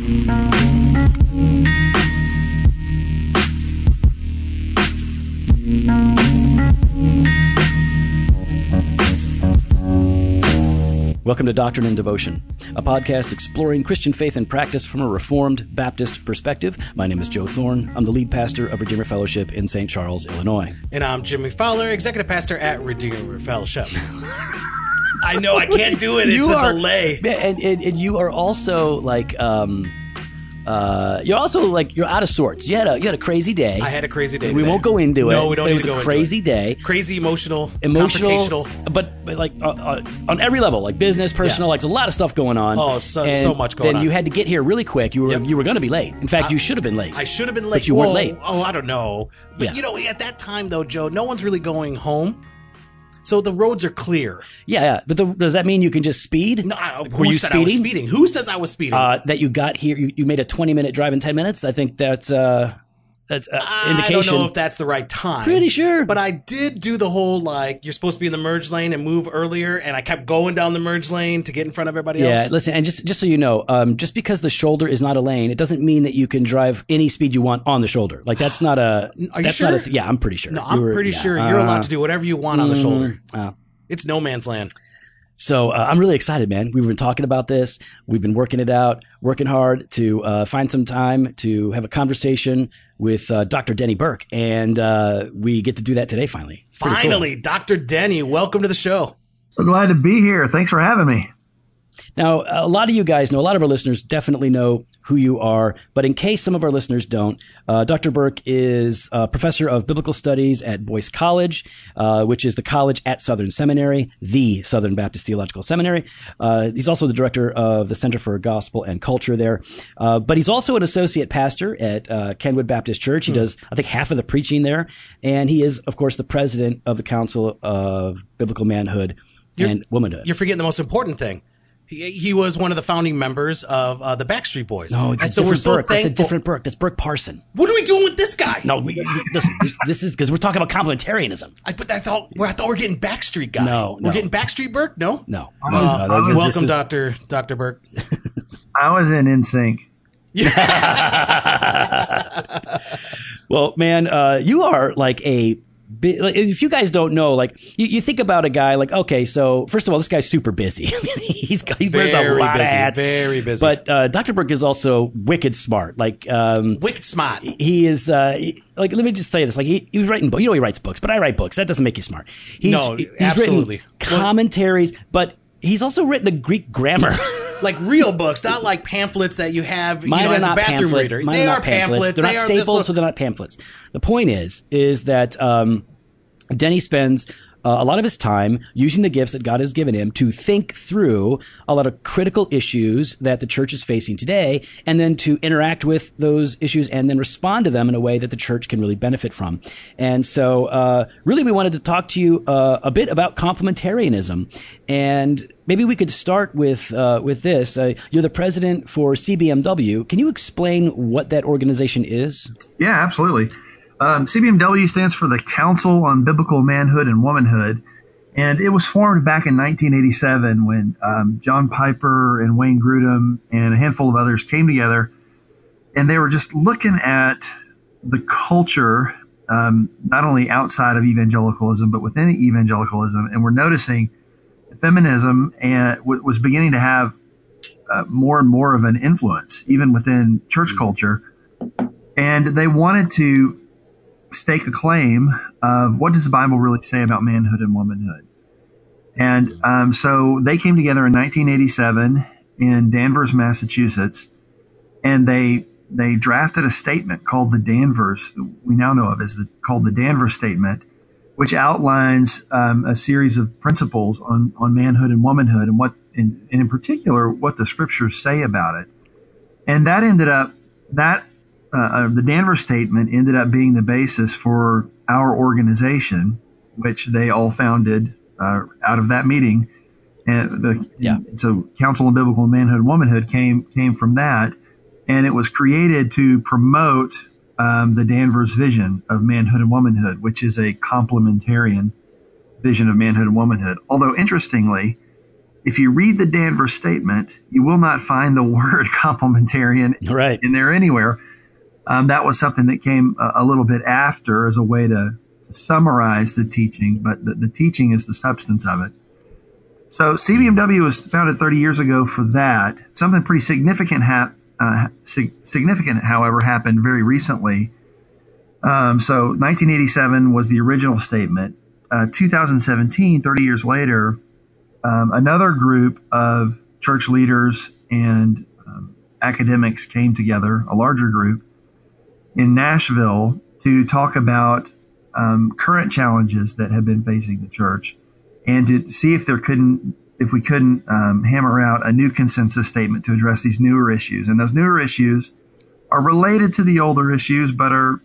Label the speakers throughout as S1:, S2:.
S1: Welcome to Doctrine and Devotion, a podcast exploring Christian faith and practice from a Reformed Baptist perspective. My name is Joe Thorn. I'm the lead pastor of Redeemer Fellowship in St. Charles, Illinois.
S2: And I'm Jimmy Fowler, executive pastor at Redeemer Fellowship. I know I can't do it. It's
S1: You
S2: a
S1: are-
S2: delay.
S1: And, and, and you are also like, um, uh, you're also like you're out of sorts. You had a you had a crazy day.
S2: I had a crazy day.
S1: we
S2: today.
S1: won't go into it.
S2: No, we don't
S1: It was
S2: to go
S1: a crazy day.
S2: Crazy emotional,
S1: Emotional, but, but like uh, uh, on every level, like business, personal, like there's a lot of stuff going on.
S2: Oh, so-
S1: And
S2: so much going
S1: then
S2: on.
S1: Then you had to get here really quick. You were
S2: Yep.
S1: you were going to be late. In fact, you should have been late.
S2: I should have been late.
S1: but you weren't late.
S2: Oh, I don't know. But
S1: Yeah.
S2: you know, at that time though, Joe, no one's really going home, so the roads are clear.
S1: yeah, yeah. But the, does that mean you can just speed?
S2: No, I, who
S1: were you
S2: said I was
S1: speeding?
S2: speeding? Who says I was speeding?
S1: Uh, that you got here, you, you made a 20 minute drive in 10 minutes. I think that's uh, that's uh,
S2: I don't know if that's the right time.
S1: Pretty sure.
S2: But I did do the whole like you're supposed to be in the merge lane and move earlier, and I kept going down the merge lane to get in front of everybody
S1: yeah,
S2: else.
S1: Yeah, listen, and just just so you know, um, just because the shoulder is not a lane, it doesn't mean that you can drive any speed you want on the shoulder. Like that's not a.
S2: Are you
S1: that's Not a
S2: sure?
S1: th- yeah, I'm pretty sure.
S2: No, I'm
S1: were-
S2: pretty
S1: yeah.
S2: sure you're
S1: Uh,
S2: allowed to do whatever you want on the shoulder.
S1: uh,
S2: It's no man's land.
S1: So uh, I'm really excited, man. We've been talking about this. We've been working it out, working hard to uh, find some time to have a conversation with uh, Dr. Denny Burk, and uh, we get to do that today. Finally, It's pretty cool.
S2: Finally, Dr. Denny, welcome to the show.
S3: So glad to be here. Thanks for having me.
S1: Now, a lot of you guys know, a lot of our listeners definitely know who you are, but in case some of our listeners don't, uh, Dr. Burk is a professor of biblical studies at Boyce College, uh, which is the college at Southern Seminary, the Southern Baptist Theological Seminary. Uh, he's also the director of the Center for Gospel and Culture there, uh, but he's also an associate pastor at uh, Kenwood Baptist Church. He does, I think, half of the preaching there, and he is, of course, the president of the Council of Biblical Manhood and Womanhood.
S2: You're forgetting the most important thing. He, he was one of the founding members of uh, the Backstreet Boys.
S1: Oh, it's
S2: and
S1: a
S2: so
S1: different
S2: so
S1: Burk. That's a different Burk. That's Burk Parson.
S2: What are we doing with this guy?
S1: No, we, we- listen. This, this is because we're talking about complementarianism.
S2: I, but I thought we're, I thought we're getting Backstreet guy.
S1: No,
S2: we're getting Backstreet Burk. No,
S1: No,
S3: Uh,
S1: no, no, this- this
S2: welcome,
S1: is-
S2: Doctor Doctor Burk.
S3: I was in NSYNC.
S1: Well, man, uh, you are like a. If you guys don't know, like you, you think about a guy like, okay, so first of all, this guy's super busy. He's he wears a
S2: Very
S1: lot of
S2: busy,
S1: hats.
S2: very busy.
S1: But uh, Dr. Burk is also wicked smart. Like, um,
S2: Wicked smart.
S1: he is uh, he- like let me just tell you this like he, he was writing books you know he writes books but i write books that doesn't make you smart he's,
S2: No,
S1: he's
S2: absolutely.
S1: written commentaries but he's also written the greek grammar
S2: Like real books, not like pamphlets that you have,
S1: Mine
S2: you know,
S1: are
S2: as a bathroom
S1: pamphlets.
S2: reader.
S1: Mine
S2: they
S1: are not pamphlets. They're
S2: They
S1: not
S2: are
S1: staples,
S2: little-
S1: so they're not pamphlets. The point is, is that um, Denny spends uh, a lot of his time using the gifts that God has given him to think through a lot of critical issues that the church is facing today, and then to interact with those issues and then respond to them in a way that the church can really benefit from. And so, uh, really, we wanted to talk to you uh, a bit about complementarianism, and maybe we could start with uh, with this. Uh, you're the president for CBMW. Can you explain what that organization is?
S3: Yeah, absolutely. Um, CBMW stands for the Council on Biblical Manhood and Womanhood. And it was formed back in 1987 when um, John Piper and Wayne Grudem and a handful of others came together and they were just looking at the culture, um, not only outside of evangelicalism, but within evangelicalism. And we're noticing feminism and w- was beginning to have uh, more and more of an influence, even within church culture. And they wanted to stake a claim of what does the Bible really say about manhood and womanhood. And um, so they came together in 1987 in Danvers, Massachusetts, and they they drafted a statement called the Danvers. We now know of as the called the Danvers Statement, which outlines um, a series of principles on on manhood and womanhood, and what in, and in particular what the scriptures say about it. And that ended up that uh, uh, the Danvers statement ended up being the basis for our organization, which they all founded uh, out of that meeting. And the,
S1: Yeah.
S3: so Council on Biblical Manhood and Womanhood came came from that, and it was created to promote um, the Danvers vision of manhood and womanhood, which is a complementarian vision of manhood and womanhood. Although interestingly, if you read the Danvers statement, you will not find the word complementarian
S1: right.
S3: in there anywhere. Um, that was something that came a, a, little bit after as a way to, to summarize the teaching, but the, the, teaching is the substance of it. So CBMW was founded 30 years ago for that. Something pretty significant, ha- uh, sig- significant, however, happened very recently. Um, so 1987 was the original statement. Uh, 2017, 30 years later, um, another group of church leaders and um, academics came together, a larger group, in Nashville to talk about um, current challenges that have been facing the church and to see if there couldn't if we couldn't um, hammer out a new consensus statement to address these newer issues. And those newer issues are related to the older issues but are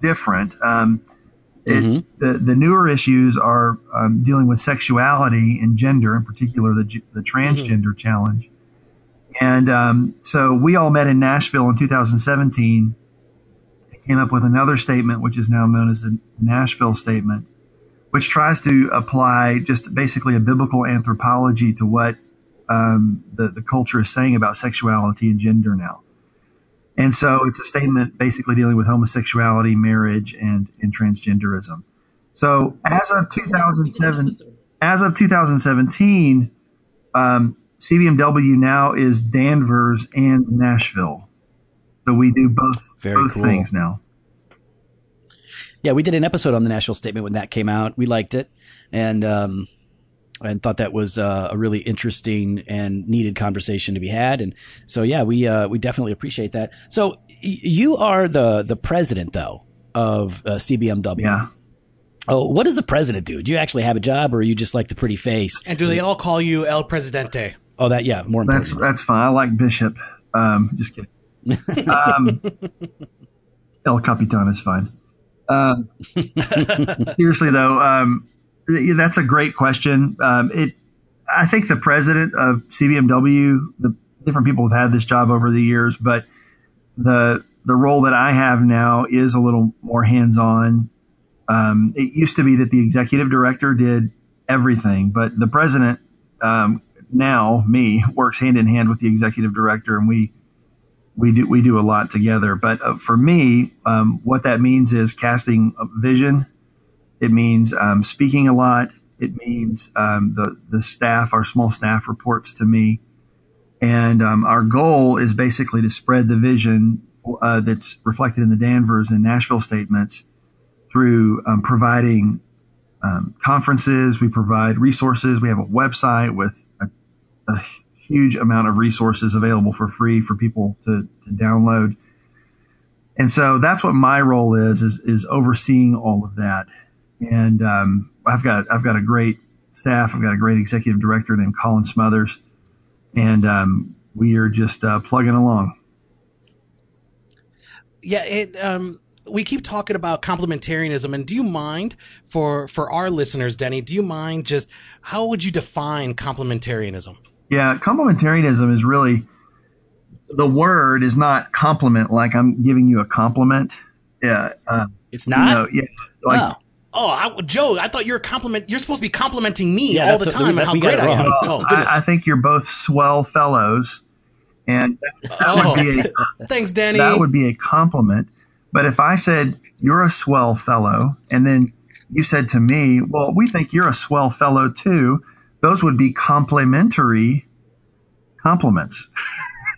S3: different. Um, mm-hmm. the, the newer issues are um, dealing with sexuality and gender in particular the, the transgender mm-hmm. challenge. And um, so we all met in nashville in 2017 came up with another statement, which is now known as the Nashville Statement, which tries to apply just basically a biblical anthropology to what um, the, the culture is saying about sexuality and gender now. And so it's a statement basically dealing with homosexuality, marriage, and, and transgenderism. So as of 2007, as of 2017, um, CBMW now is Danvers and Nashville. So we do both Very both cool. things now.
S1: Yeah, we did an episode on the Nashville Statement when that came out. We liked it, and um, and thought that was uh, a really interesting and needed conversation to be had. And so, yeah, we uh, we definitely appreciate that. So, y- you are the the president though of uh, CBMW.
S3: Yeah.
S1: Oh, what does the president do? Do you actually have a job, or are you just like the pretty face?
S2: And do they all call you El Presidente?
S1: Oh, that yeah, more
S3: important. That's that's fine. I like Bishop. Um, just kidding. Um, El Capitan is fine. Um, seriously though, um, that's a great question. Um, it, I think the president of CBMW, the different people have had this job over the years, but the the role that I have now is a little more hands on. Um, it used to be that the executive director did everything, but the president um, now, me, works hand in hand with the executive director, and we we do we do a lot together. But uh, for me, um, what that means is casting vision. It means um, speaking a lot. It means um, the the staff, our small staff, reports to me, and um, our goal is basically to spread the vision uh, that's reflected in the Danvers and Nashville statements through um, providing um, conferences. We provide resources. We have a website with a, a huge amount of resources available for free for people to, to download. And so that's what my role is, is, is overseeing all of that. And um, I've got I've got a great staff. I've got a great executive director named Colin Smothers, and um, we are just uh, plugging along.
S2: Yeah, it. Um, we keep talking about complementarianism, and do you mind for for our listeners, Denny? Do you mind just how would you define complementarianism?
S3: Yeah, complementarianism is really the word is not compliment like I'm giving you a compliment. Yeah,
S1: uh, it's not. You know,
S3: yeah, like,
S2: oh. Oh, I, Joe, I thought you're compliment. You're supposed to be complimenting me yeah, all the time and how great I am.
S3: Oh, I, I, think you're both swell fellows, and that,
S2: oh, a, thanks, Denny.
S3: That would be a compliment. But if I said you're a swell fellow, and then you said to me, "Well, we think you're a swell fellow too," those would be complementary compliments.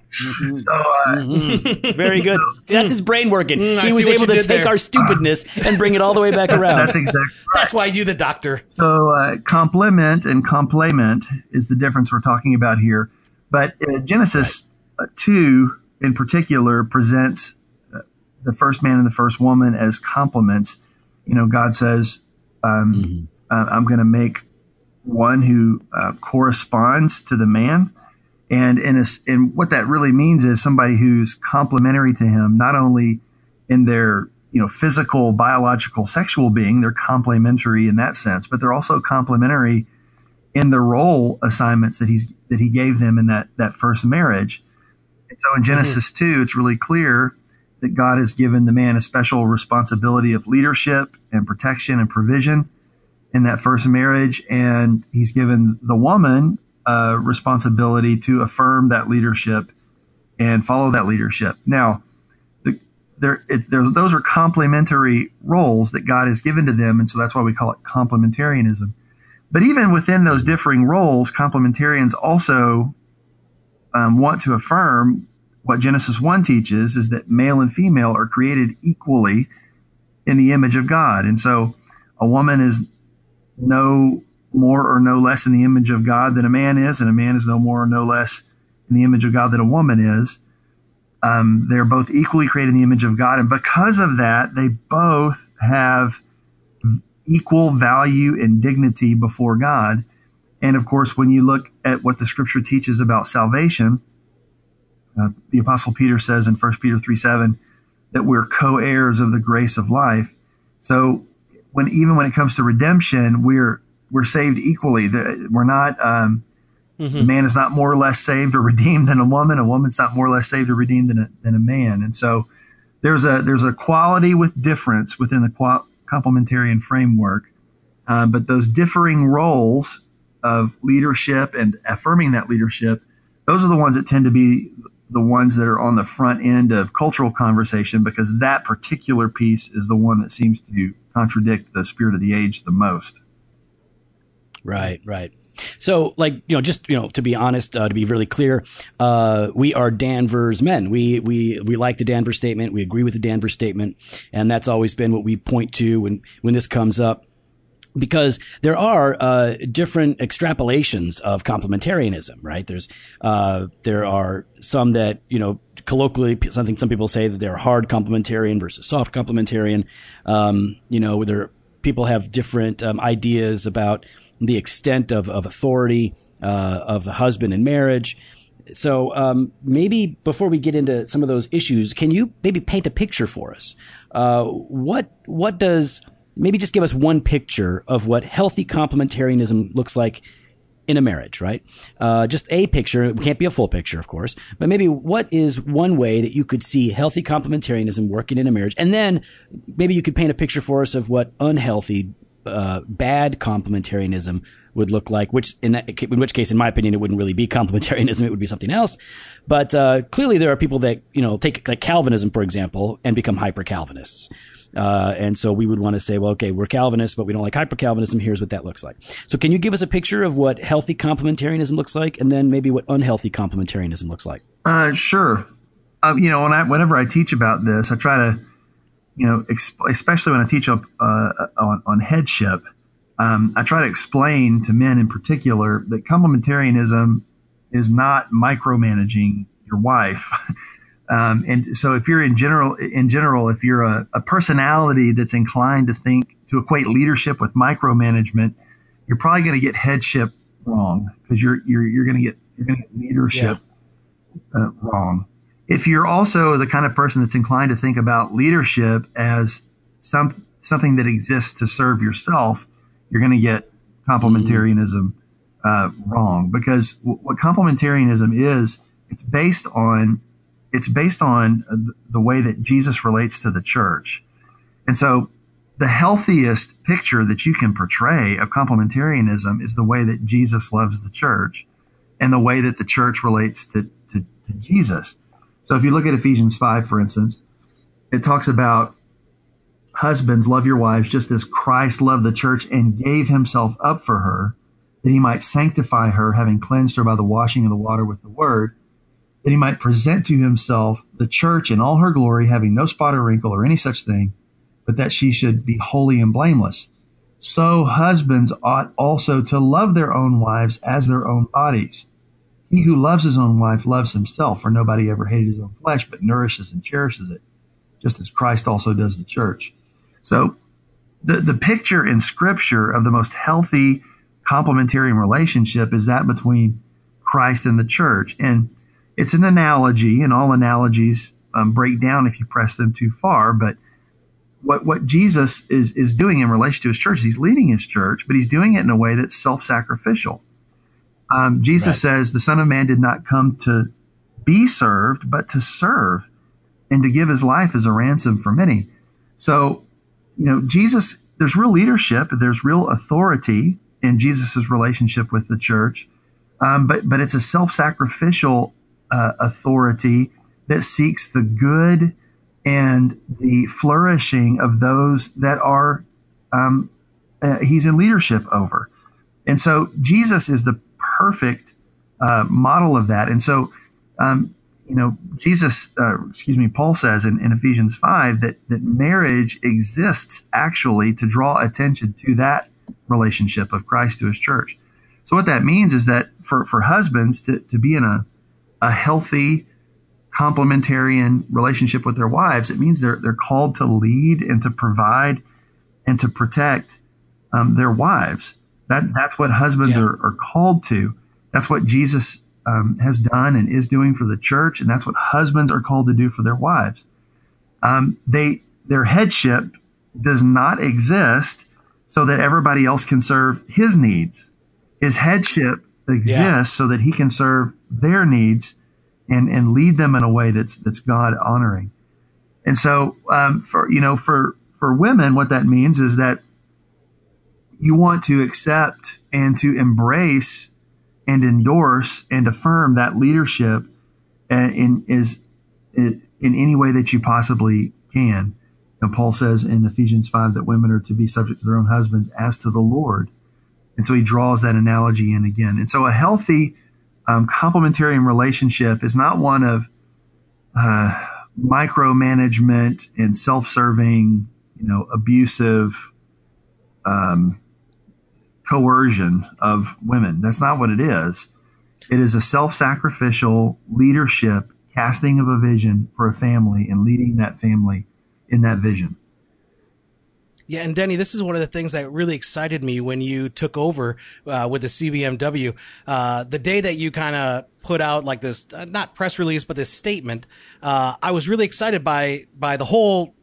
S1: Mm-hmm. so, uh, mm-hmm. Very good. See, that's his brain working. Mm, he was able to take there. our stupidness and bring it all the way back around.
S3: That's exactly. Right.
S2: That's why you, the doctor.
S3: So, uh, compliment and complement is the difference we're talking about here. But uh, Genesis uh, two, in particular, presents uh, the first man and the first woman as complements. You know, God says, um, mm-hmm. "I'm going to make one who uh, corresponds to the man. And, in a, and what that really means is somebody who's complementary to him, not only in their you know physical, biological, sexual being, they're complementary in that sense, but they're also complementary in the role assignments that he's that he gave them in that that first marriage. And so in Genesis mm-hmm. two, it's really clear that God has given the man a special responsibility of leadership and protection and provision in that first marriage, and he's given the woman uh, responsibility to affirm that leadership and follow that leadership. Now, the, there, it, there, those are complementary roles that God has given to them, and so that's why we call it complementarianism. But even within those differing roles, complementarians also um, want to affirm what Genesis 1 teaches is that male and female are created equally in the image of God. And so a woman is no more or no less in the image of God than a man is, and a man is no more or no less in the image of God than a woman is. Um, they're both equally created in the image of God. And because of that, they both have equal value and dignity before God. And of course, when you look at what the scripture teaches about salvation, uh, the apostle Peter says in 1 Peter 3 7 that we're co-heirs of the grace of life. So when even when it comes to redemption, we're we're saved equally. We're not um, mm-hmm. man is not more or less saved or redeemed than a woman. A woman's not more or less saved or redeemed than a, than a man. And so there's a there's a quality with difference within the qual- complementarian framework. Uh, but those differing roles of leadership and affirming that leadership, those are the ones that tend to be the ones that are on the front end of cultural conversation because that particular piece is the one that seems to contradict the spirit of the age the most.
S1: Right, right. So, like you know, just you know, to be honest, uh, to be really clear, uh, we are Danvers men. We we we like the Danvers statement. We agree with the Danvers statement, and that's always been what we point to when when this comes up because there are uh, different extrapolations of complementarianism, right? There's uh, there are some that you know colloquially something some people say that they're hard complementarian versus soft complementarian. Um, you know, there people have different um, ideas about the extent of of authority uh, of the husband in marriage. So um, maybe before we get into some of those issues, can you maybe paint a picture for us? Uh, what what does maybe just give us one picture of what healthy complementarianism looks like in a marriage, right? Uh, just a picture. It can't be a full picture, of course, but maybe what is one way that you could see healthy complementarianism working in a marriage? And then maybe you could paint a picture for us of what unhealthy, uh, bad complementarianism would look like, which in that, in which case, in my opinion, it wouldn't really be complementarianism. It would be something else. But, uh, clearly there are people that, you know, take like Calvinism, for example, and become hyper Calvinists. Uh, and so we would want to say, well, okay, we're Calvinists, but we don't like hyper Calvinism. Here's what that looks like. So can you give us a picture of what healthy complementarianism looks like, and then maybe what unhealthy complementarianism looks like?
S3: Uh, sure. Uh, you know, when I, whenever I teach about this, I try to, you know, exp- especially when I teach up uh, on, on headship, um, I try to explain to men in particular that complementarianism is not micromanaging your wife. Um, and so if you're in general, in general, if you're a, a, personality that's inclined to think to equate leadership with micromanagement, you're probably going to get headship wrong because you're you're you're going to get you're going to get leadership yeah. uh, wrong. If you're also the kind of person that's inclined to think about leadership as some something that exists to serve yourself, you're going to get complementarianism uh, wrong because w- what complementarianism is, it's based on it's based on the way that Jesus relates to the church. And so the healthiest picture that you can portray of complementarianism is the way that Jesus loves the church and the way that the church relates to, to, to Jesus. So if you look at Ephesians 5, for instance, it talks about husbands, love your wives just as Christ loved the church and gave himself up for her, that he might sanctify her, having cleansed her by the washing of the water with the word that he might present to himself the church in all her glory, having no spot or wrinkle or any such thing, but that she should be holy and blameless. So husbands ought also to love their own wives as their own bodies. He who loves his own wife loves himself, for nobody ever hated his own flesh, but nourishes and cherishes it, just as Christ also does the church. So the, the picture in scripture of the most healthy complementary relationship is that between Christ and the church. And it's an analogy, and all analogies um, break down if you press them too far. But what what Jesus is is doing in relation to his church, he's leading his church, but he's doing it in a way that's self sacrificial. Um, Jesus right. says the Son of Man did not come to be served, but to serve and to give his life as a ransom for many. So, you know, Jesus, there's real leadership, there's real authority in Jesus' relationship with the church. um, but but it's a self-sacrificial uh, authority that seeks the good and the flourishing of those that are um, uh, he's in leadership over. And so Jesus is the perfect uh, model of that. And so, um, you know, Jesus, uh, excuse me, Paul says in, in Ephesians 5 that, that marriage exists actually to draw attention to that relationship of Christ to his church. So what that means is that for, for husbands to, to be in a, a healthy, complementarian relationship with their wives, it means they're, they're called to lead and to provide and to protect um, their wives. That, that's what husbands yeah. are, are called to. That's what Jesus um, has done and is doing for the church, and that's what husbands are called to do for their wives. Um, they their headship does not exist so that everybody else can serve his needs. His headship exists yeah. so that he can serve their needs and and lead them in a way that's that's God honoring. And so, um, for you know, for for women, what that means is that you want to accept and to embrace and endorse and affirm that leadership in is in any way that you possibly can. And Paul says in Ephesians 5 that women are to be subject to their own husbands as to the Lord. And so he draws that analogy in again. And so a healthy um, complementarian relationship is not one of uh, micromanagement and self-serving, you know, abusive um, coercion of women. That's not what it is. It is a self-sacrificial leadership, casting of a vision for a family and leading that family in that vision.
S2: Yeah, and Denny, this is one of the things that really excited me when you took over uh, with the CBMW. Uh, the day that you kind of put out like this, uh, not press release, but this statement, uh, I was really excited by by the whole.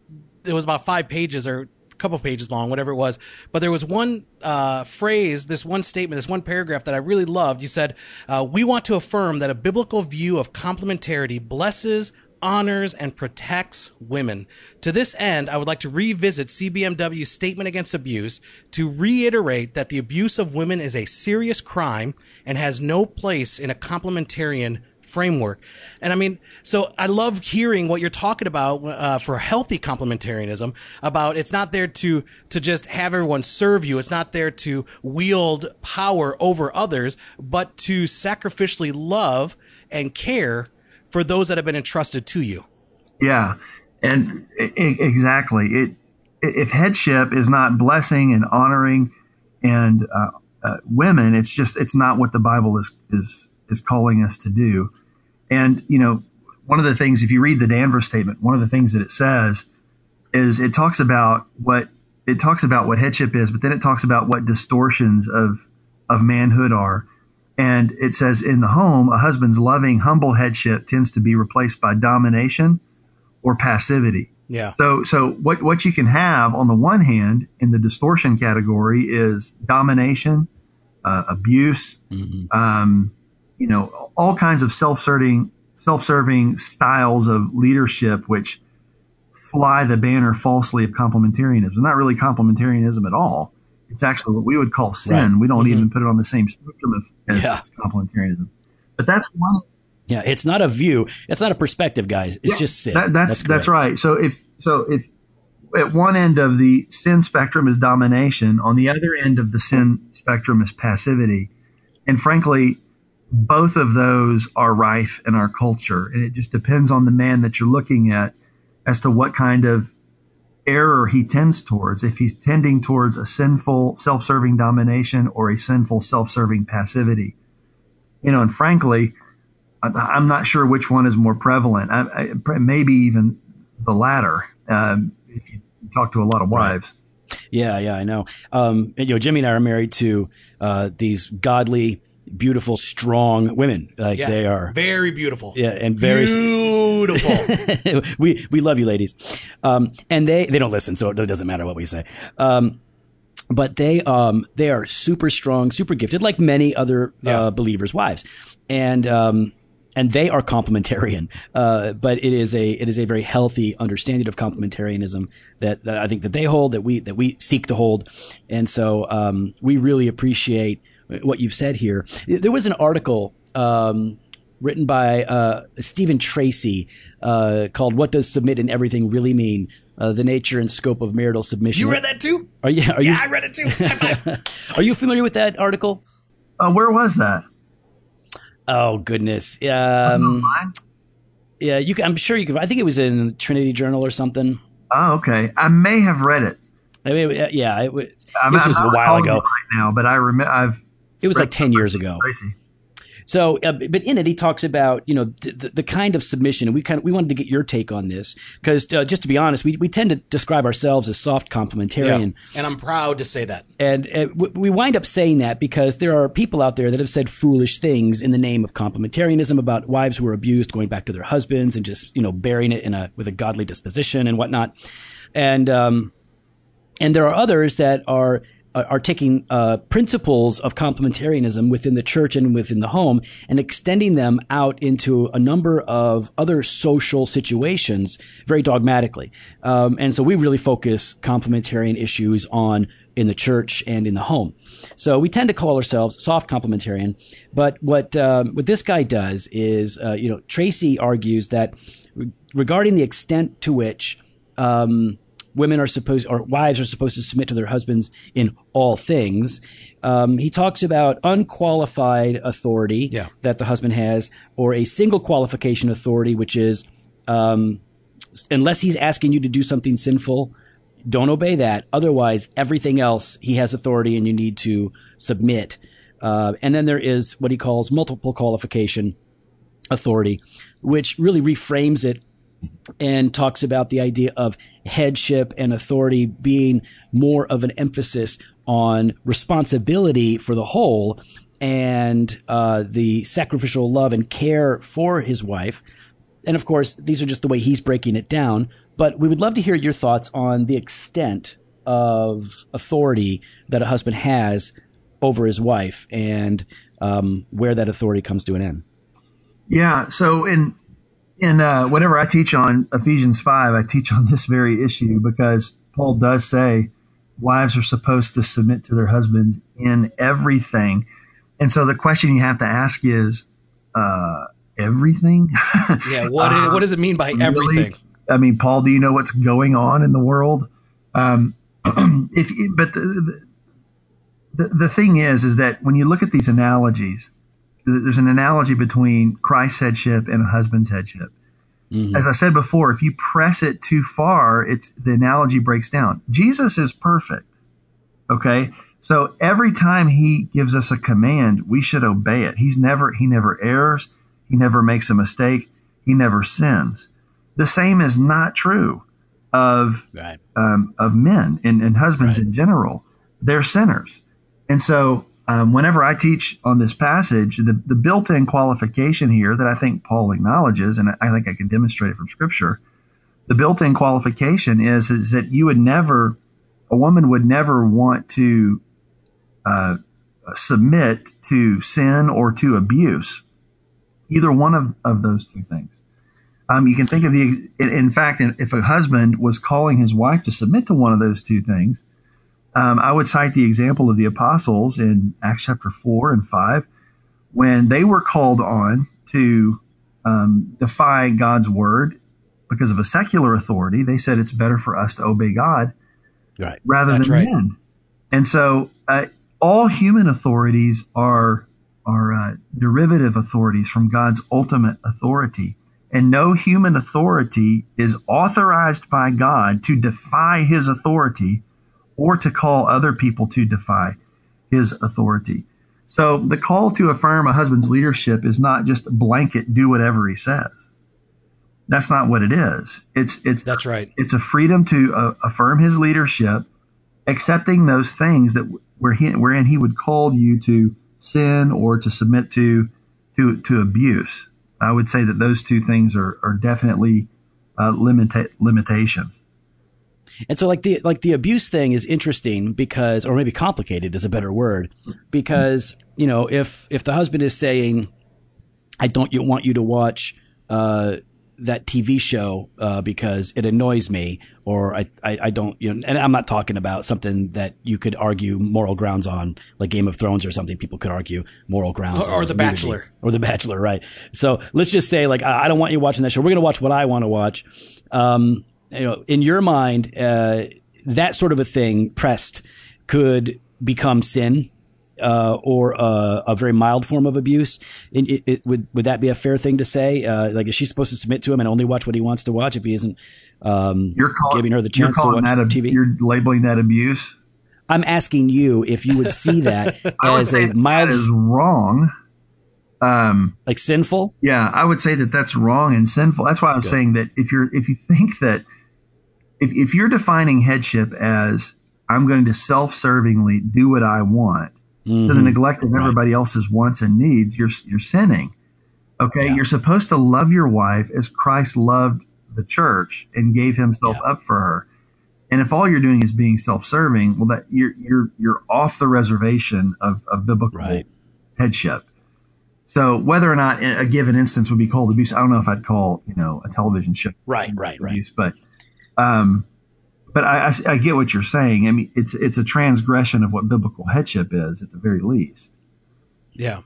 S2: It was about five pages or a couple pages long, whatever it was. But there was one uh, phrase, this one statement, this one paragraph that I really loved. You said, uh, "We want to affirm that a biblical view of complementarity blesses, honors and protects women. To this end, I would like to revisit CBMW's statement against abuse to reiterate that the abuse of women is a serious crime and has no place in a complementarian framework. And I mean, so I love hearing what you're talking about uh, for healthy complementarianism. About it's not there to to just have everyone serve you. It's not there to wield power over others, but to sacrificially love and care for those that have been entrusted to you.
S3: Yeah, and exactly. It if headship is not blessing and honoring and uh, uh, women, it's just it's not what the Bible is is is calling us to do. And you know, one of the things if you read the Danvers statement, one of the things that it says is it talks about what it talks about what headship is, but then it talks about what distortions of of manhood are. And it says in the home, a husband's loving, humble headship tends to be replaced by domination or passivity.
S2: Yeah.
S3: So, so what, what you can have on the one hand in the distortion category is domination, uh, abuse, mm-hmm. um, you know, all kinds of self-serving, self-serving styles of leadership, which fly the banner falsely of complementarianism. Not really complementarianism at all. It's actually what we would call sin. Right. We don't mm-hmm. even put it on the same spectrum as, yeah. as complementarianism. But that's one.
S1: Yeah, it's not a view. It's not a perspective, guys. It's yeah, just sin.
S3: That, that's that's, that's right. So if so if at one end of the sin spectrum is domination, on the other end of the sin spectrum is passivity, and frankly, both of those are rife in our culture, and it just depends on the man that you're looking at as to what kind of error he tends towards, if he's tending towards a sinful self serving domination or a sinful self serving passivity. You know, and frankly, I'm not sure which one is more prevalent. I, I, maybe even the latter, um, if you talk to a lot of wives.
S1: Right. Yeah, yeah, I know. Um, you know, Jimmy and I are married to uh, these godly, beautiful, strong women. Like yeah, they are
S2: very beautiful.
S1: Yeah, and very
S2: beautiful.
S1: we we love you, ladies. Um, and they they don't listen, so it doesn't matter what we say. Um, but they um they are super strong, super gifted, like many other yeah. uh, believers' wives, and um and they are complementarian. Uh, but it is a it is a very healthy understanding of complementarianism that, that I think that they hold that we that we seek to hold, and so um, we really appreciate what you've said here. There was an article um, written by uh, Steven Tracy uh, called "What Does Submit in Everything Really Mean." Uh, the nature and scope of marital submission.
S2: You read that too?
S1: Are you, are
S2: yeah,
S1: you,
S2: I read it too. High five.
S1: are you familiar with that article?
S3: Uh, where was that?
S1: Oh goodness. Um, yeah, you. Can, I'm sure you could. I think it was in Trinity Journal or something.
S3: Oh, okay. I may have read it.
S1: I mean, yeah, it, was-
S3: I'm,
S1: this
S3: I'm
S1: was a while ago.
S3: right now, but I remember I've
S1: It was
S3: read
S1: like ten years ago.
S3: Tracy.
S1: So, uh, but in it, he talks about you know the, the kind of submission, and we kind of we wanted to get your take on this because uh, just to be honest, we we tend to describe ourselves as soft
S2: Yeah.
S1: complementarian,
S2: And I'm proud to say that.
S1: and uh, we wind up saying that because there are people out there that have said foolish things in the name of complementarianism about wives who are abused going back to their husbands and just you know burying it in a with a godly disposition and whatnot, and um, and there are others that are are taking uh, principles of complementarianism within the church and within the home and extending them out into a number of other social situations very dogmatically. Um, and so we really focus complementarian issues on in the church and in the home. So we tend to call ourselves soft complementarian. But what um, what this guy does is, uh, you know, Tracy argues that re- regarding the extent to which um, women are supposed or wives are supposed to submit to their husbands in all things. Um, he talks about unqualified authority
S2: Yeah.
S1: that the husband has, or a single qualification authority, which is um, unless he's asking you to do something sinful, don't obey that. Otherwise, everything else he has authority, and you need to submit. Uh, and then there is what he calls multiple qualification authority, which really reframes it and talks about the idea of headship and authority being more of an emphasis on responsibility for the whole and uh, the sacrificial love and care for his wife. And of course, these are just the way he's breaking it down. But we would love to hear your thoughts on the extent of authority that a husband has over his wife and um, where that authority comes to an end.
S3: Yeah. So in in uh, whenever I teach on Ephesians five, I teach on this very issue because Paul does say wives are supposed to submit to their husbands in everything, and so the question you have to ask is uh, everything.
S2: Yeah. What is, what does it mean by
S3: Really?
S2: everything?
S3: I mean, Paul, do you know what's going on in the world? Um, if but the, the the thing is, is that when you look at these analogies, there's an analogy between Christ's headship and a husband's headship. As I said before, if you press it too far, it's the analogy breaks down. Jesus is perfect. Okay. So every time he gives us a command, we should obey it. He's never, he never errs. He never makes a mistake. He never sins. The same is not true of,
S1: Right.
S3: um, of men and, and husbands
S1: Right.
S3: in general. They're sinners. And so, um, whenever I teach on this passage, the, the built in qualification here that I think Paul acknowledges, and I think I can demonstrate it from scripture, the built in qualification is, is that you would never, a woman would never want to uh, submit to sin or to abuse, either one of, of those two things. Um, you can think of the, in, in fact, if a husband was calling his wife to submit to one of those two things, um, I would cite the example of the apostles in Acts chapter 4 and 5 when they were called on to um, defy God's word because of a secular authority. They said it's better for us to obey God
S1: Right.
S3: rather
S2: That's
S3: than
S2: right.
S3: men. And so uh, all human authorities are are uh, derivative authorities from God's ultimate authority. And no human authority is authorized by God to defy his authority or to call other people to defy his authority. So the call to affirm a husband's leadership is not just blanket do whatever he says. That's not what it is. It's it's
S2: That's right.
S3: it's a freedom to uh, affirm his leadership, accepting those things that where he, wherein he would call you to sin or to submit to to to abuse. I would say that those two things are are definitely uh, limita- limitations.
S1: And so like the like the abuse thing is interesting because or maybe complicated is a better word because you know if if the husband is saying I don't you want you to watch uh that TV show uh, because it annoys me, or I, I, I don't, you know, and I'm not talking about something that you could argue moral grounds on, like Game of Thrones or something. People could argue moral grounds,
S2: Or-
S1: on
S2: or The. Bachelor.
S1: or The Bachelor, right? So let's just say, like, I, I don't want you watching that show. We're going to watch what I want to watch. Um, you know, in your mind, uh, that sort of a thing pressed could become sin uh, or a, a very mild form of abuse. It, it, it- would would that be a fair thing to say? Uh, like, is she supposed to submit to him and only watch what he wants to watch if he isn't um,
S3: You're calling,
S1: giving her the chance to
S3: calling
S1: watch
S3: that ab-
S1: TV?
S3: You're labeling that abuse.
S1: I'm asking you if you would see that as a mild,
S3: that is wrong. Um,
S1: like sinful.
S3: yeah, I would say that that's wrong and sinful. That's why I'm saying that if you're if you think that if if you're defining headship as I'm going to self-servingly do what I want to the
S1: Mhm.
S3: neglect of everybody else's wants and needs, you're you're sinning. Okay,
S1: Yeah.
S3: you're supposed to love your wife as Christ loved the church and gave himself
S1: Yeah.
S3: up for her. And if all you're doing is being self-serving, well, that you're you're you're off the reservation of, of biblical
S1: Right.
S3: headship. So whether or not a given instance would be called abuse, I don't know if I'd call you know a television show
S1: Right, right, right.
S3: abuse, but um, but I, I, I get what you're saying. I mean, it's it's a transgression of what biblical headship is at the very least.
S2: Yeah.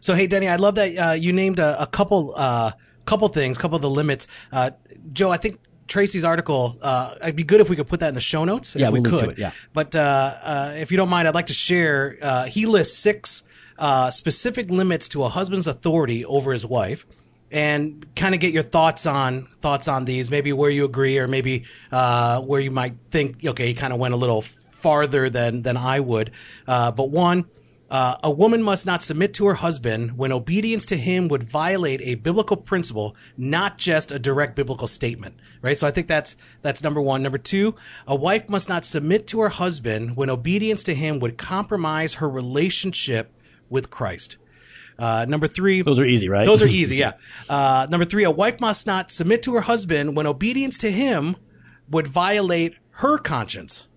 S2: So hey, Denny, I love that uh, you named a, a couple uh, couple things, couple of the limits. Uh, Joe, I think Tracy's article. Uh, it'd be good if we could put that in the show notes.
S1: Yeah,
S2: if we
S1: we'll link
S2: could.
S1: to it, yeah.
S2: But uh, uh, if you don't mind, I'd like to share. Uh, he lists six uh, specific limits to a husband's authority over his wife. And kind of get your thoughts on thoughts on these, maybe where you agree, or maybe uh, where you might think, okay, he kind of went a little farther than than I would. Uh, but one, uh, a woman must not submit to her husband when obedience to him would violate a biblical principle, not just a direct biblical statement. Right. So I think that's that's number one. Number two, a wife must not submit to her husband when obedience to him would compromise her relationship with Christ. Uh, number three,
S1: Those are easy, right?
S2: those are easy, yeah. Uh, number three, a wife must not submit to her husband when obedience to him would violate her conscience.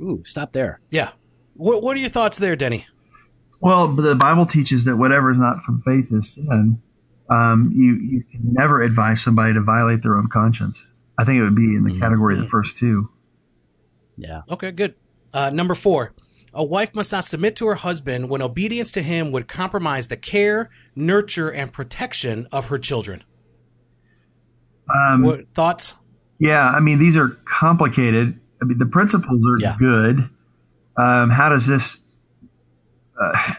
S1: Ooh, stop there.
S2: Yeah. What, what are your thoughts there, Denny?
S3: Well, the Bible teaches that whatever is not from faith is sin. Um, you you can never advise somebody to violate their own conscience. I think it would be in the category of the first two.
S1: Yeah.
S2: Okay, good. Uh, number four, a wife must not submit to her husband when obedience to him would compromise the care, nurture, and protection of her children.
S3: Um,
S2: What thoughts?
S3: Yeah, I mean these are complicated. I mean the principles are
S1: Yeah.
S3: good. Um, how does this? Uh,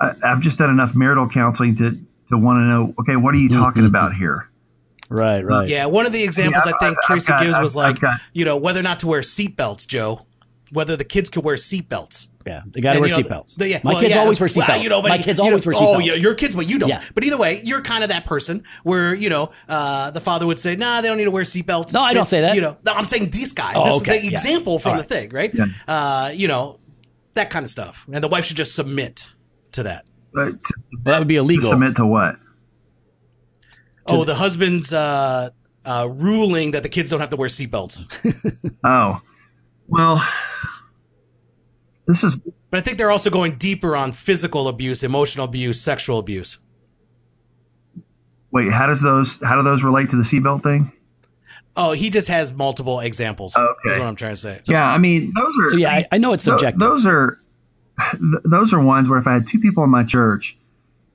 S3: I, I've just done enough marital counseling to to want to know. Okay, what are you talking
S1: Mhm.
S3: about here?
S1: Right, right.
S2: Yeah, one of the examples
S3: Yeah,
S2: I think
S3: I've- got-
S2: gives
S3: I've-
S2: was
S3: I've
S2: like,
S3: got-
S2: you know, whether or not to wear seatbelts, Joe. Whether the kids could wear seatbelts.
S1: Yeah, they got to wear
S2: you know,
S1: seatbelts.
S2: yeah,
S1: My
S2: well,
S1: kids
S2: yeah,
S1: always wear
S2: well,
S1: seatbelts.
S2: you know, but
S1: My kids
S2: you know,
S1: always wear
S2: Oh,
S1: seatbelts.
S2: yeah, your kids, but you don't.
S1: Yeah.
S2: But either way, you're kind of that person where you know uh, the father would say, "Nah, they don't need to wear seatbelts."
S1: No, I don't
S2: It's-
S1: say that.
S2: You know, no, I'm saying this guy.
S1: Oh,
S2: this
S1: okay,
S2: is the
S1: yeah.
S2: example from
S1: All
S2: the thing, right?
S3: Yeah.
S2: Uh, you know, that kind of stuff, and the wife should just submit to that.
S3: To,
S1: Well, that would be
S3: to
S1: illegal.
S3: submit to what?
S2: Oh, the husband's uh, uh, ruling that the kids don't have to wear seatbelts.
S3: Oh, well, this is
S2: But I think they're also going deeper on physical abuse, emotional abuse, sexual abuse.
S3: wait. How does those how do those relate to the seatbelt thing?
S2: Oh, he just has multiple examples.
S3: Okay.
S2: Is what I'm trying to say.
S3: yeah, I mean those are.
S1: So yeah, I, I know it's subjective.
S3: Those are those are ones where if I had two people in my church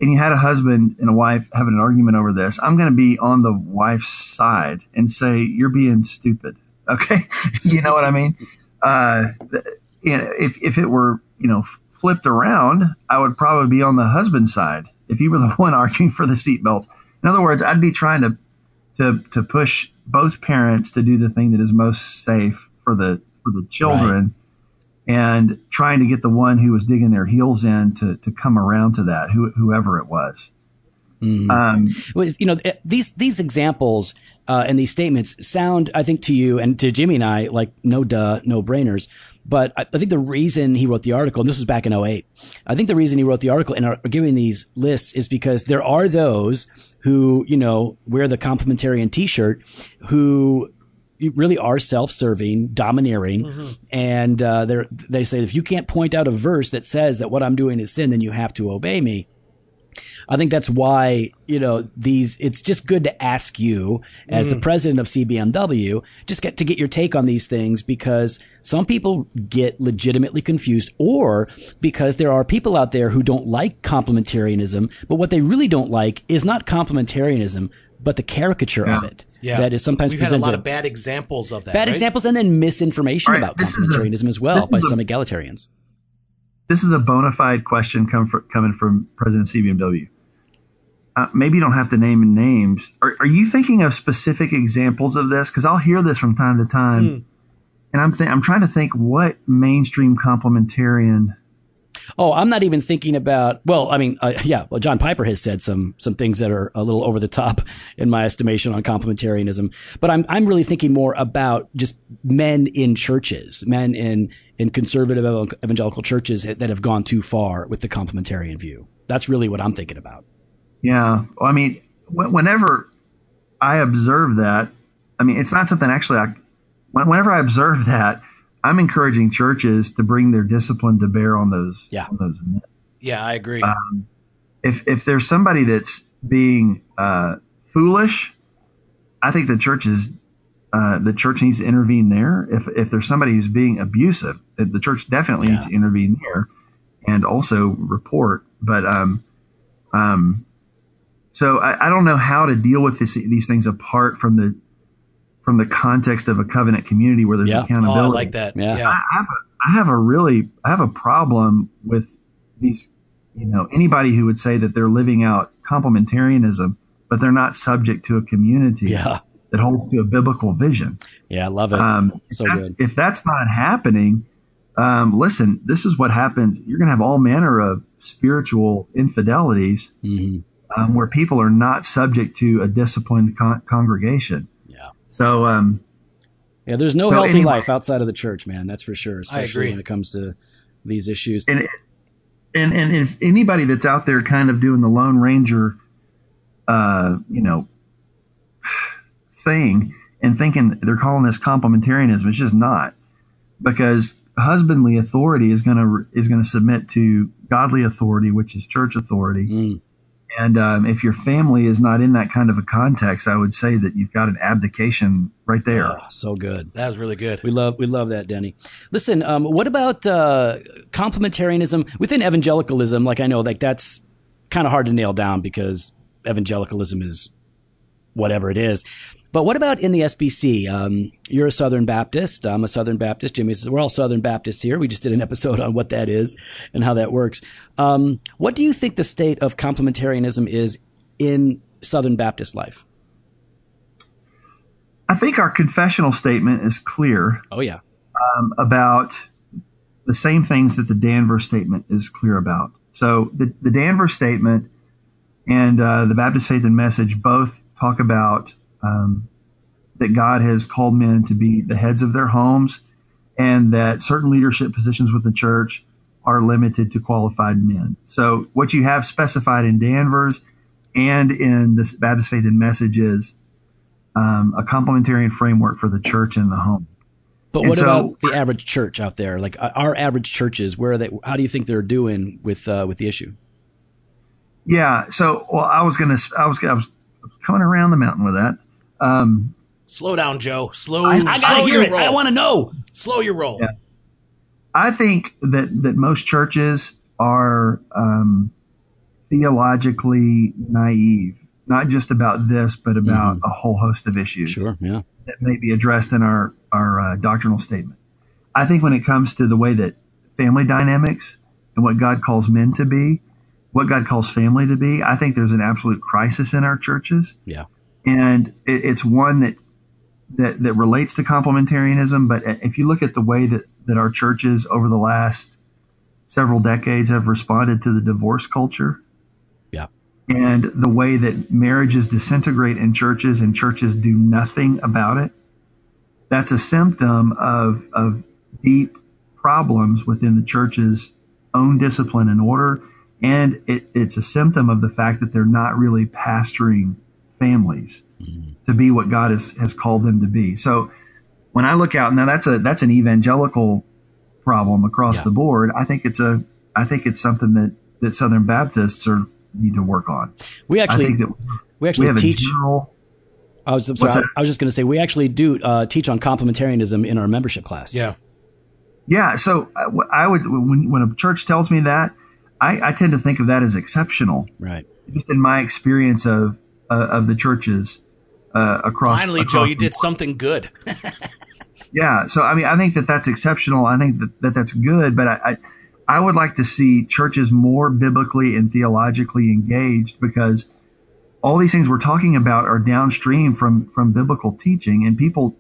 S3: and you had a husband and a wife having an argument over this, I'm going to be on the wife's side and say you're being stupid. Okay, you know what I mean? Uh, you if if it were you know flipped around, I would probably be on the husband's side if he were the one arguing for the seatbelts. In other words, I'd be trying to to to push both parents to do the thing that is most safe for the for the children and trying to get the one who was digging their heels in to, to come around to that, who, whoever it was.
S1: Mhm.
S3: Um,
S1: Well, you know eh, these these examples uh, and these statements sound, I think, to you and to Jimmy and I like no duh, no brainers. But I, I think the reason he wrote the article, and this was back in 08, I think the reason he wrote the article and are giving these lists is because there are those who, you know, wear the complementarian T-shirt who really are self-serving, domineering, and uh, they they say if you can't point out a verse that says that what I'm doing is sin, then you have to obey me. I think that's why, you know, these, it's just good to ask you as the mm. president of CBMW, just get to get your take on these things because some people get legitimately confused or because there are people out there who don't like complementarianism, but what they really don't like is not complementarianism, but the caricature of it.
S2: Yeah.
S1: That is sometimes
S2: We've had a lot of bad examples of that.
S1: bad
S2: right?
S1: examples and then misinformation
S3: right,
S1: about
S3: is a-
S1: complementarianism as well by
S3: a-
S1: some egalitarians.
S3: This is a bona fide question come fr coming from President CBMW. Uh, maybe you don't have to name names. Are, are you thinking of specific examples of this? Because I'll hear this from time to time, and I'm th- I'm trying to think what mainstream complementarian.
S1: Oh, I'm not even thinking about. Well, I mean, uh, yeah. Well, John Piper has said some some things that are a little over the top in my estimation on complementarianism. But I'm I'm really thinking more about just men in churches, men in in conservative evangelical churches that have gone too far with the complementarian view. That's really what I'm thinking about.
S3: Yeah, well, I mean, wh- whenever I observe that, I mean, it's not something actually. I when- whenever I observe that, I'm encouraging churches to bring their discipline to bear on those.
S1: Yeah.
S3: on those men.
S2: Yeah, I agree.
S3: if if there's somebody that's being uh, foolish, I think the church is uh, the church needs to intervene there. If if there's somebody who's being abusive, the church definitely needs to intervene there, and also report. But um, um, so I, I don't know how to deal with this, these things apart from the from the context of a covenant community where there's
S1: Yeah.
S2: oh,
S3: accountability.
S2: I like that.
S1: Yeah.
S2: Yeah.
S3: I have a, I have a really I have a problem with these you know anybody who would say that they're living out complementarianism but they're not subject to a community
S1: Yeah,
S3: that holds to a biblical vision.
S1: yeah, I love it.
S3: Um,
S1: So
S3: if that-
S1: good.
S3: If that's not happening, um, listen, this is what happens. You're going to have all manner of spiritual infidelities
S1: hmm
S3: um, where people are not subject to a disciplined con- congregation.
S1: Yeah.
S3: So um,
S1: Yeah, there's no
S3: So
S1: healthy
S3: anyway-
S1: life outside of the church, man. That's for sure. Especially
S2: agree.
S1: when it comes to these issues.
S3: and and and if anybody that's out there kind of doing the Lone Ranger, uh, you know, thing and thinking they're calling this complementarianism, it's just not, because husbandly authority is gonna is gonna submit to godly authority, which is church authority.
S1: Mm.
S3: And um, if your family is not in that kind of a context, I would say that you've got an abdication right there.
S1: Oh, so good.
S2: That was really good.
S1: We love we love that, Denny. Listen, um, what about uh, complementarianism within evangelicalism? Like I know, like that's kind of hard to nail down because evangelicalism is whatever it is. But what about in the SBC? Um, you're a Southern Baptist. I'm a Southern Baptist. Jimmy says we're all Southern Baptists here. We just did an episode on what that is and how that works. Um, what do you think the state of complementarianism is in Southern Baptist life?
S3: I think our confessional statement is clear.
S1: Oh yeah,
S3: um, about the same things that the Danvers statement is clear about. So the, the Danvers statement and uh, the Baptist Faith and Message both talk about um, that God has called men to be the heads of their homes and that certain leadership positions with the church are limited to qualified men. So what you have specified in Danvers and in this Baptist Faith and Message is um, a complementarian framework for the church and the home.
S1: But
S3: And
S1: what
S3: so-
S1: about the average church out there? Like uh, our average churches, where are they? How do you think they're doing with uh, with the issue?
S3: Yeah. So, well, I was gonna, I was, I was coming around the mountain with that. Um,
S2: Slow down, Joe. Slow.
S1: I, I gotta hear
S2: your
S1: it.
S2: roll.
S1: I want to know.
S2: slow your roll.
S3: Yeah. I think that that most churches are um, theologically naive, not just about this, but about a whole host of issues
S1: Sure. Yeah.
S3: that may be addressed in our our uh, doctrinal statement. I think when it comes to the way that family dynamics and what God calls men to be, what God calls family to be, I think there's an absolute crisis in our churches.
S1: Yeah.
S3: And it, it's one that, that that relates to complementarianism. But if you look at the way that that our churches over the last several decades have responded to the divorce culture,
S1: Yeah.
S3: and the way that marriages disintegrate in churches and churches do nothing about it, that's a symptom of of deep problems within the church's own discipline and order. And it, it's a symptom of the fact that they're not really pastoring families to be what God has, has called them to be. So when I look out now, that's a that's an evangelical problem across
S1: Yeah.
S3: the board. I think it's a I think it's something that that Southern Baptists are need to work on.
S1: We actually
S3: I think that
S1: we actually
S3: we have
S1: teach.
S3: a general.
S1: I was, sorry,
S3: that?
S1: I was just going to say we actually do uh, teach on complementarianism in our membership class.
S2: Yeah.
S3: Yeah, so I, I would when when a church tells me that, I, I tend to think of that as exceptional.
S1: Right.
S3: Just in my experience of uh, of the churches uh, across.
S2: Finally,
S3: across
S2: Joe, you did something good.
S3: Yeah, so I mean, I think that that's exceptional. I think that, that that's good, but I, I I would like to see churches more biblically and theologically engaged because all these things we're talking about are downstream from from biblical teaching, and people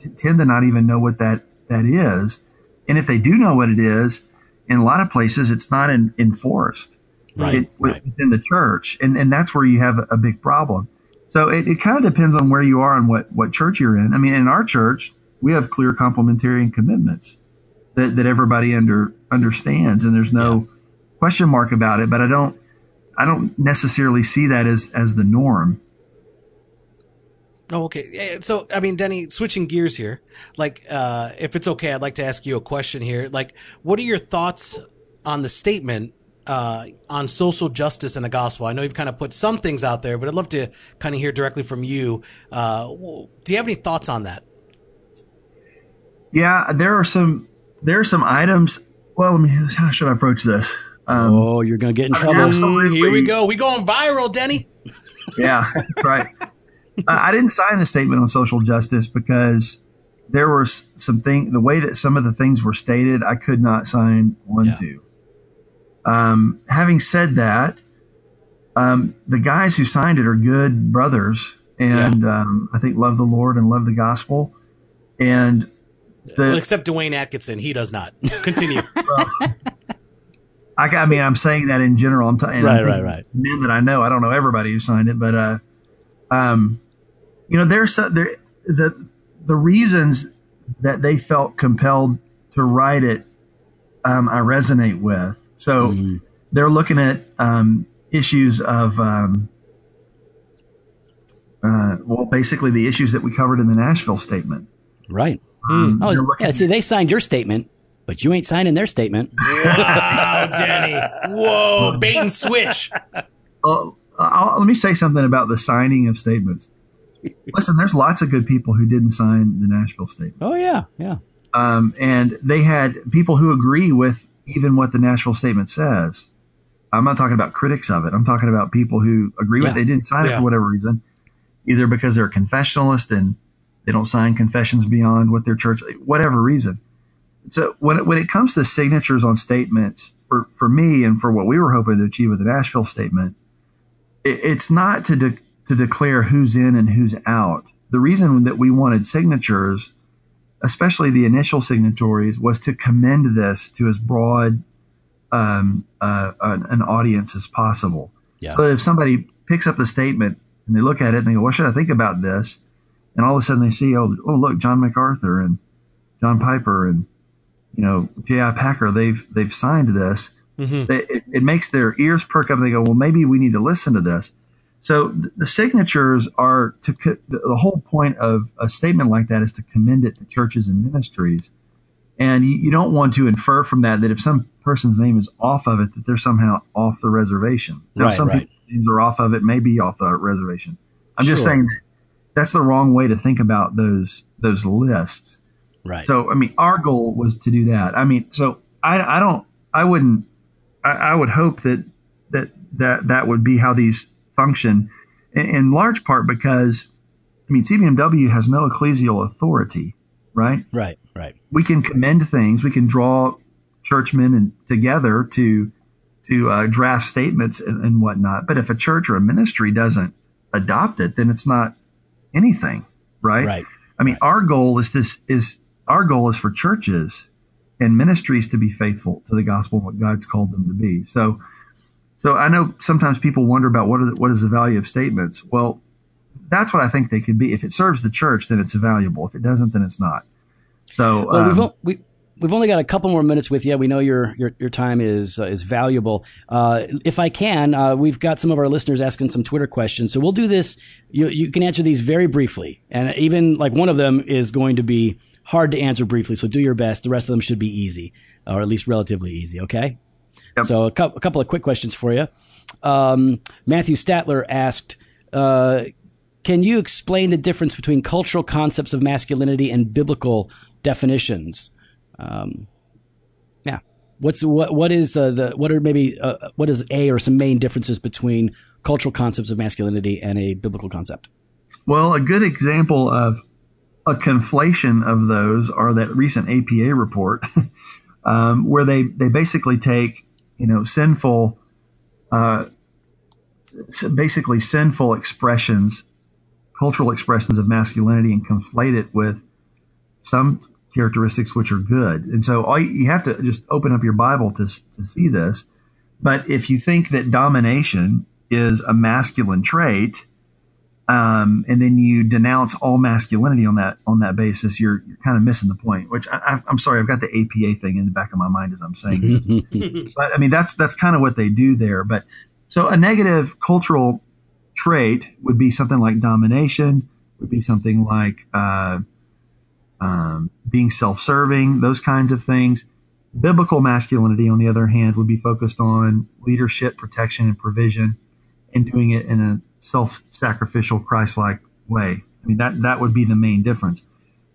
S3: t- tend to not even know what that that is. And if they do know what it is, in a lot of places, it's not in, enforced
S1: Right, right.
S3: within the church, and and that's where you have a, big problem. So it, it kind of depends on where you are and what what church you're in. I mean, in our church, we have clear complementarian commitments that, that everybody under understands, and there's no question mark about it. But I don't I don't necessarily see that as as the norm.
S2: Oh, okay. So, I mean, Denny, switching gears here, like, uh, if it's okay, I'd like to ask you a question here. Like, what are your thoughts on the statement uh, on social justice and the gospel? I know you've kind of put some things out there, but I'd love to kind of hear directly from you. Uh, do you have any thoughts on that?
S3: Yeah, there are some there are some items. Well, let me. How should I approach this? Um,
S1: Oh, you're going to get in
S3: I
S1: trouble.
S3: absolutely.
S2: Here we go. We going viral, Denny.
S3: Yeah, right. I I didn't sign the statement on social justice because there were some thing the way that some of the things were stated, I could not sign one
S1: Yeah.
S3: to. Um, having said that, um, the guys who signed it are good brothers, and um, I think love the Lord and love the gospel. And the,
S2: Well, except Dwayne Atkinson. He does not. Continue.
S3: I, I mean, I'm saying that in general. I'm talking
S1: Right, right, right.
S3: Men that I know, I don't know everybody who signed it, but uh, um, you know, there's so, there the the reasons that they felt compelled to write it, um, I resonate with. So
S1: Mm-hmm.
S3: they're looking at um, issues of. Um, uh, well, basically, the issues that we covered in the Nashville statement.
S1: Right.
S3: Um,
S1: Oh,
S3: they're
S1: yeah, see, they signed your statement, but you ain't signing their statement.
S2: wow, Denny. Whoa, bait and switch.
S3: Uh, I'll, let me say something about the signing of statements. Listen, there's lots of good people who didn't sign the Nashville statement,
S1: Oh, yeah. Yeah.
S3: um, and they had people who agree with even what the Nashville statement says. I'm not talking about critics of it. I'm talking about people who agree with it. They didn't sign it for whatever reason, either because they're a confessionalist and they don't sign confessions beyond what their church, whatever reason. So when it, when it comes to signatures on statements, for for me and for what we were hoping to achieve with the Nashville statement, it, it's not to de- to declare who's in and who's out. The reason that we wanted signatures, especially the initial signatories, was to commend this to as broad um, uh, an, audience as possible.
S1: Yeah.
S3: So if somebody picks up the statement and they look at it and they go, "What should I think about this?" and all of a sudden they see, "Oh, oh, look, John MacArthur and John Piper and you know J.I. Packer, they've they've signed this."
S2: Mhm.
S3: It, it makes their ears perk up. and They go, "Well, maybe we need to listen to this." So the signatures are to the whole point of a statement like that is to commend it to churches and ministries, and you, don't want to infer from that that if some person's name is off of it, that they're somehow off the reservation. Now,
S1: Right,
S3: some
S1: right.
S3: people's names are off of it, may be off the reservation. I'm just saying that that's the wrong way to think about those those lists.
S1: Right.
S3: So I mean, our goal was to do that. I mean, so I, I don't, I wouldn't, I, I would hope that that that that would be how these function, in, in large part because, I mean, CBMW has no ecclesial authority, right?
S1: right. Right.
S3: We can commend things, we can draw churchmen and together to to uh, draft statements and, and whatnot. But if a church or a ministry doesn't adopt it, then it's not anything, right?
S1: Right.
S3: I mean, our goal is this is our goal is for churches and ministries to be faithful to the gospel and what God's called them to be. So, so I know sometimes people wonder about what are the, what is the value of statements. Well, that's what I think they could be. If it serves the church, then it's valuable. If it doesn't, then it's not. So,
S1: Well, we've,
S3: um,
S1: o- we, we've only got a couple more minutes with you. We know your your, your time is uh, is valuable. Uh, if I can, uh, we've got some of our listeners asking some Twitter questions, so we'll do this. You you can answer these very briefly, and even like one of them is going to be hard to answer briefly. So do your best. The rest of them should be easy, or at least relatively easy. Okay.
S3: Yep.
S1: So a, cou- a couple of quick questions for you. Um, Matthew Statler asked, uh, "Can you explain the difference between cultural concepts of masculinity and biblical definitions?" Um, yeah. What's what? What is uh, the what are maybe uh, what is a or some main differences between cultural concepts of masculinity and a biblical concept?
S3: Well, a good example of a conflation of those are that recent APA report, um, where they they basically take you know sinful, uh, basically sinful expressions, cultural expressions of masculinity, and conflate it with some characteristics which are good. And so all you, you have to just open up your Bible to to see this. But if you think that domination is a masculine trait, um, and then you denounce all masculinity on that on that basis, you're, you're kind of missing the point. Which I, I, I'm sorry, I've got the APA thing in the back of my mind as I'm saying this. but I mean that's that's kind of what they do there. But so a negative cultural trait would be something like domination, would be something like uh, um, being self-serving, those kinds of things. Biblical masculinity, on the other hand, would be focused on leadership, protection, and provision, and doing it in a self-sacrificial, Christ-like way. I mean that that would be the main difference.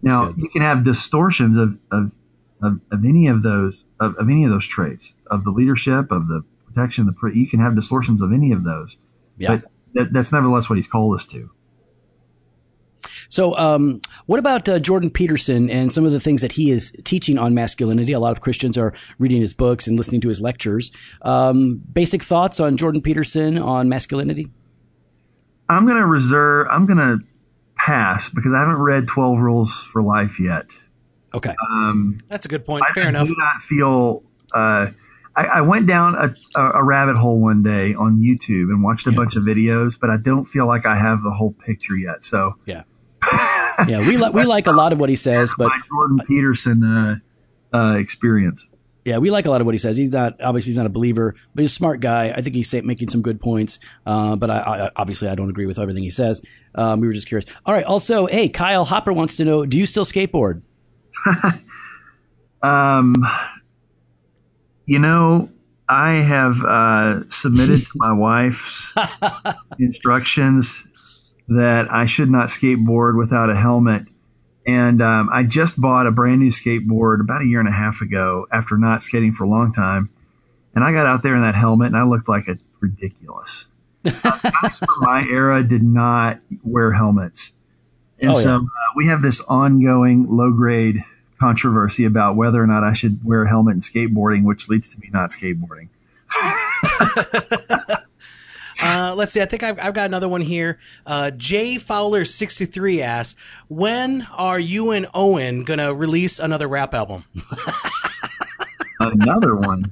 S3: Now you can have distortions of of, of, of any of those of, of any of those traits of the leadership of the protection. The pro- you can have distortions of any of those,
S1: Yeah.
S3: but that, that's nevertheless what he's called us to.
S1: So, um, what about uh, Jordan Peterson and some of the things that he is teaching on masculinity? A lot of Christians are reading his books and listening to his lectures. Um, basic thoughts on Jordan Peterson on masculinity?
S3: I'm going to reserve. I'm going to pass because I haven't read Twelve Rules for Life yet.
S1: Okay.
S3: Um,
S2: That's a good point.
S3: I
S2: Fair enough.
S3: do not feel. Uh, I, I went down a, a, rabbit hole one day on YouTube and watched a bunch of videos, but I don't feel like I have the whole picture yet. So
S1: Yeah. yeah, we like we like a lot of what he says, but
S3: my Jordan Peterson uh, uh, experience.
S1: Yeah, we like a lot of what he says. He's not obviously he's not a believer, but he's a smart guy. I think he's making some good points. Uh, but I, I obviously I don't agree with everything he says. Um, we were just curious. All right. Also, hey, Kyle Hopper wants to know: Do you still skateboard?
S3: Um, you know, I have uh, submitted to my wife's instructions that I should not skateboard without a helmet. And um, I just bought a brand new skateboard about a year and a half ago after not skating for a long time. And I got out there in that helmet and I looked like a ridiculous. Uh, guys from my era did not wear helmets. And
S1: Oh,
S3: so
S1: yeah.
S3: uh, we have this ongoing low grade controversy about whether or not I should wear a helmet in skateboarding, which leads to me not skateboarding.
S2: Uh, let's see. I think I've, I've got another one here. Uh, Jay Fowler sixty three asks, "When are you and Owen gonna release another rap album?"
S3: Another one.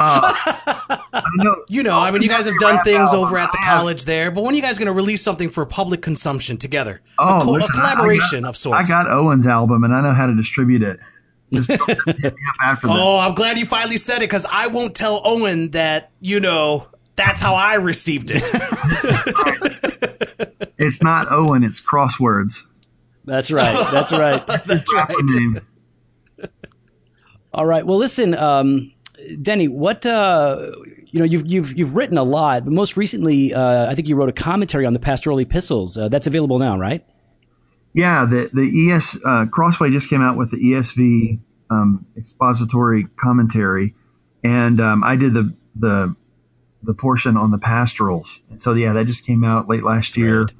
S3: Uh, I know.
S2: You know, I mean, you guys have done things
S3: album.
S2: over at the college there, but when are you guys gonna release something for public consumption together?
S3: Oh,
S2: a, co-
S3: listen,
S2: a collaboration
S3: got-
S2: of sorts.
S3: I got Owen's album and I know how to distribute it. Just don't hit me up after.
S2: Oh, I'm glad you finally said it because I won't tell Owen that, you know, that's how I received it.
S3: It's not Owen, it's crosswords.
S1: That's right. That's right.
S2: that's right.
S1: All right. Well, listen, um, Denny, what uh, you know, you've you've you've written a lot, but most recently, uh, I think you wrote a commentary on the pastoral epistles. Uh, that's available now, right?
S3: Yeah, the the ES uh, Crossway just came out with the ESV um, expository commentary, and um, I did the the the portion on the pastorals. And so yeah, that just came out late last year,
S1: Great.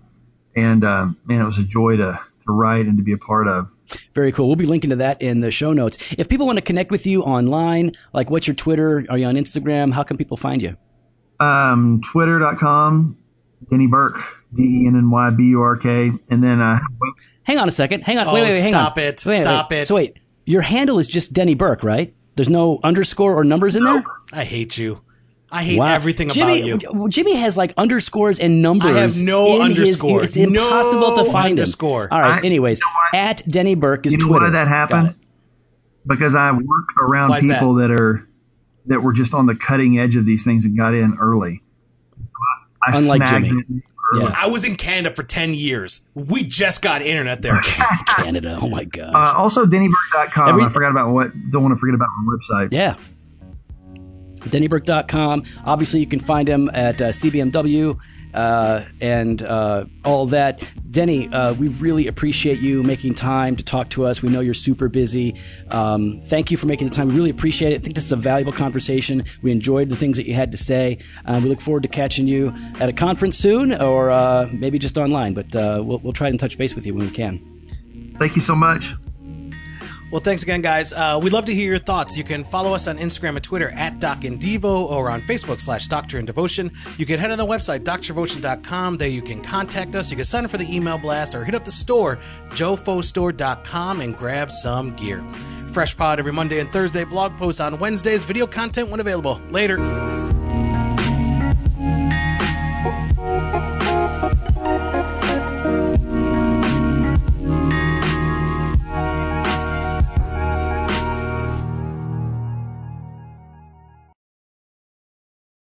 S3: and um, man, it was a joy to to write and to be a part of.
S1: Very cool. We'll be linking to that in the show notes. If people want to connect with you online, like what's your Twitter? Are you on Instagram? How can people find you?
S3: Um, Twitter.com, Denny Burk, D E N N Y B U R K, and then uh,
S1: Hang on a second. Hang on.
S2: Oh,
S1: wait, wait, wait. Hang
S2: stop
S1: on.
S2: it.
S1: Wait, wait,
S2: Stop
S1: wait.
S2: it.
S1: So wait, your handle is just Denny Burk, right? There's no underscore or numbers in there.
S2: I hate you. I hate
S1: Wow.
S2: everything
S1: Jimmy,
S2: about you.
S1: Jimmy has like underscores and numbers.
S2: I have no
S1: in his-
S2: underscore.
S1: it's impossible
S2: No
S1: to find
S2: underscore.
S1: him. All right.
S3: I-
S1: anyways,
S3: you know
S1: at Denny Burk is
S3: you know
S1: Twitter.
S3: why that happened? Because I work around
S2: Why is that?
S3: people that? are that were just on the cutting edge of these things and got in early. I
S1: Unlike Jimmy.
S3: early.
S1: Yeah.
S2: I was in Canada for 10 years. We just got internet there.
S1: Canada. Oh my gosh.
S3: Uh, also, DennyBurk.com.
S1: Every-
S3: I forgot about what. Don't want to forget about my website.
S1: yeah. DennyBurk.com. Obviously, you can find him at uh, CBMW uh, and uh, all that. Denny, uh, we really appreciate you making time to talk to us. We know you're super busy. Um, thank you for making the time. We really appreciate it. I think this is a valuable conversation. We enjoyed the things that you had to say. Uh, we look forward to catching you at a conference soon or uh, maybe just online, but we'll, we'll try and touch base with you when we can.
S3: Thank you so much.
S2: Well, thanks again, guys. Uh, we'd love to hear your thoughts. You can follow us on Instagram and Twitter at Doc and Devo or on Facebook slash Doctor and Devotion. You can head on the website, drdevotion.com. There you can contact us. You can sign up for the email blast or hit up the store, jofostore.com, and grab some gear. Fresh pod every Monday and Thursday, blog posts on Wednesdays, video content when available. Later.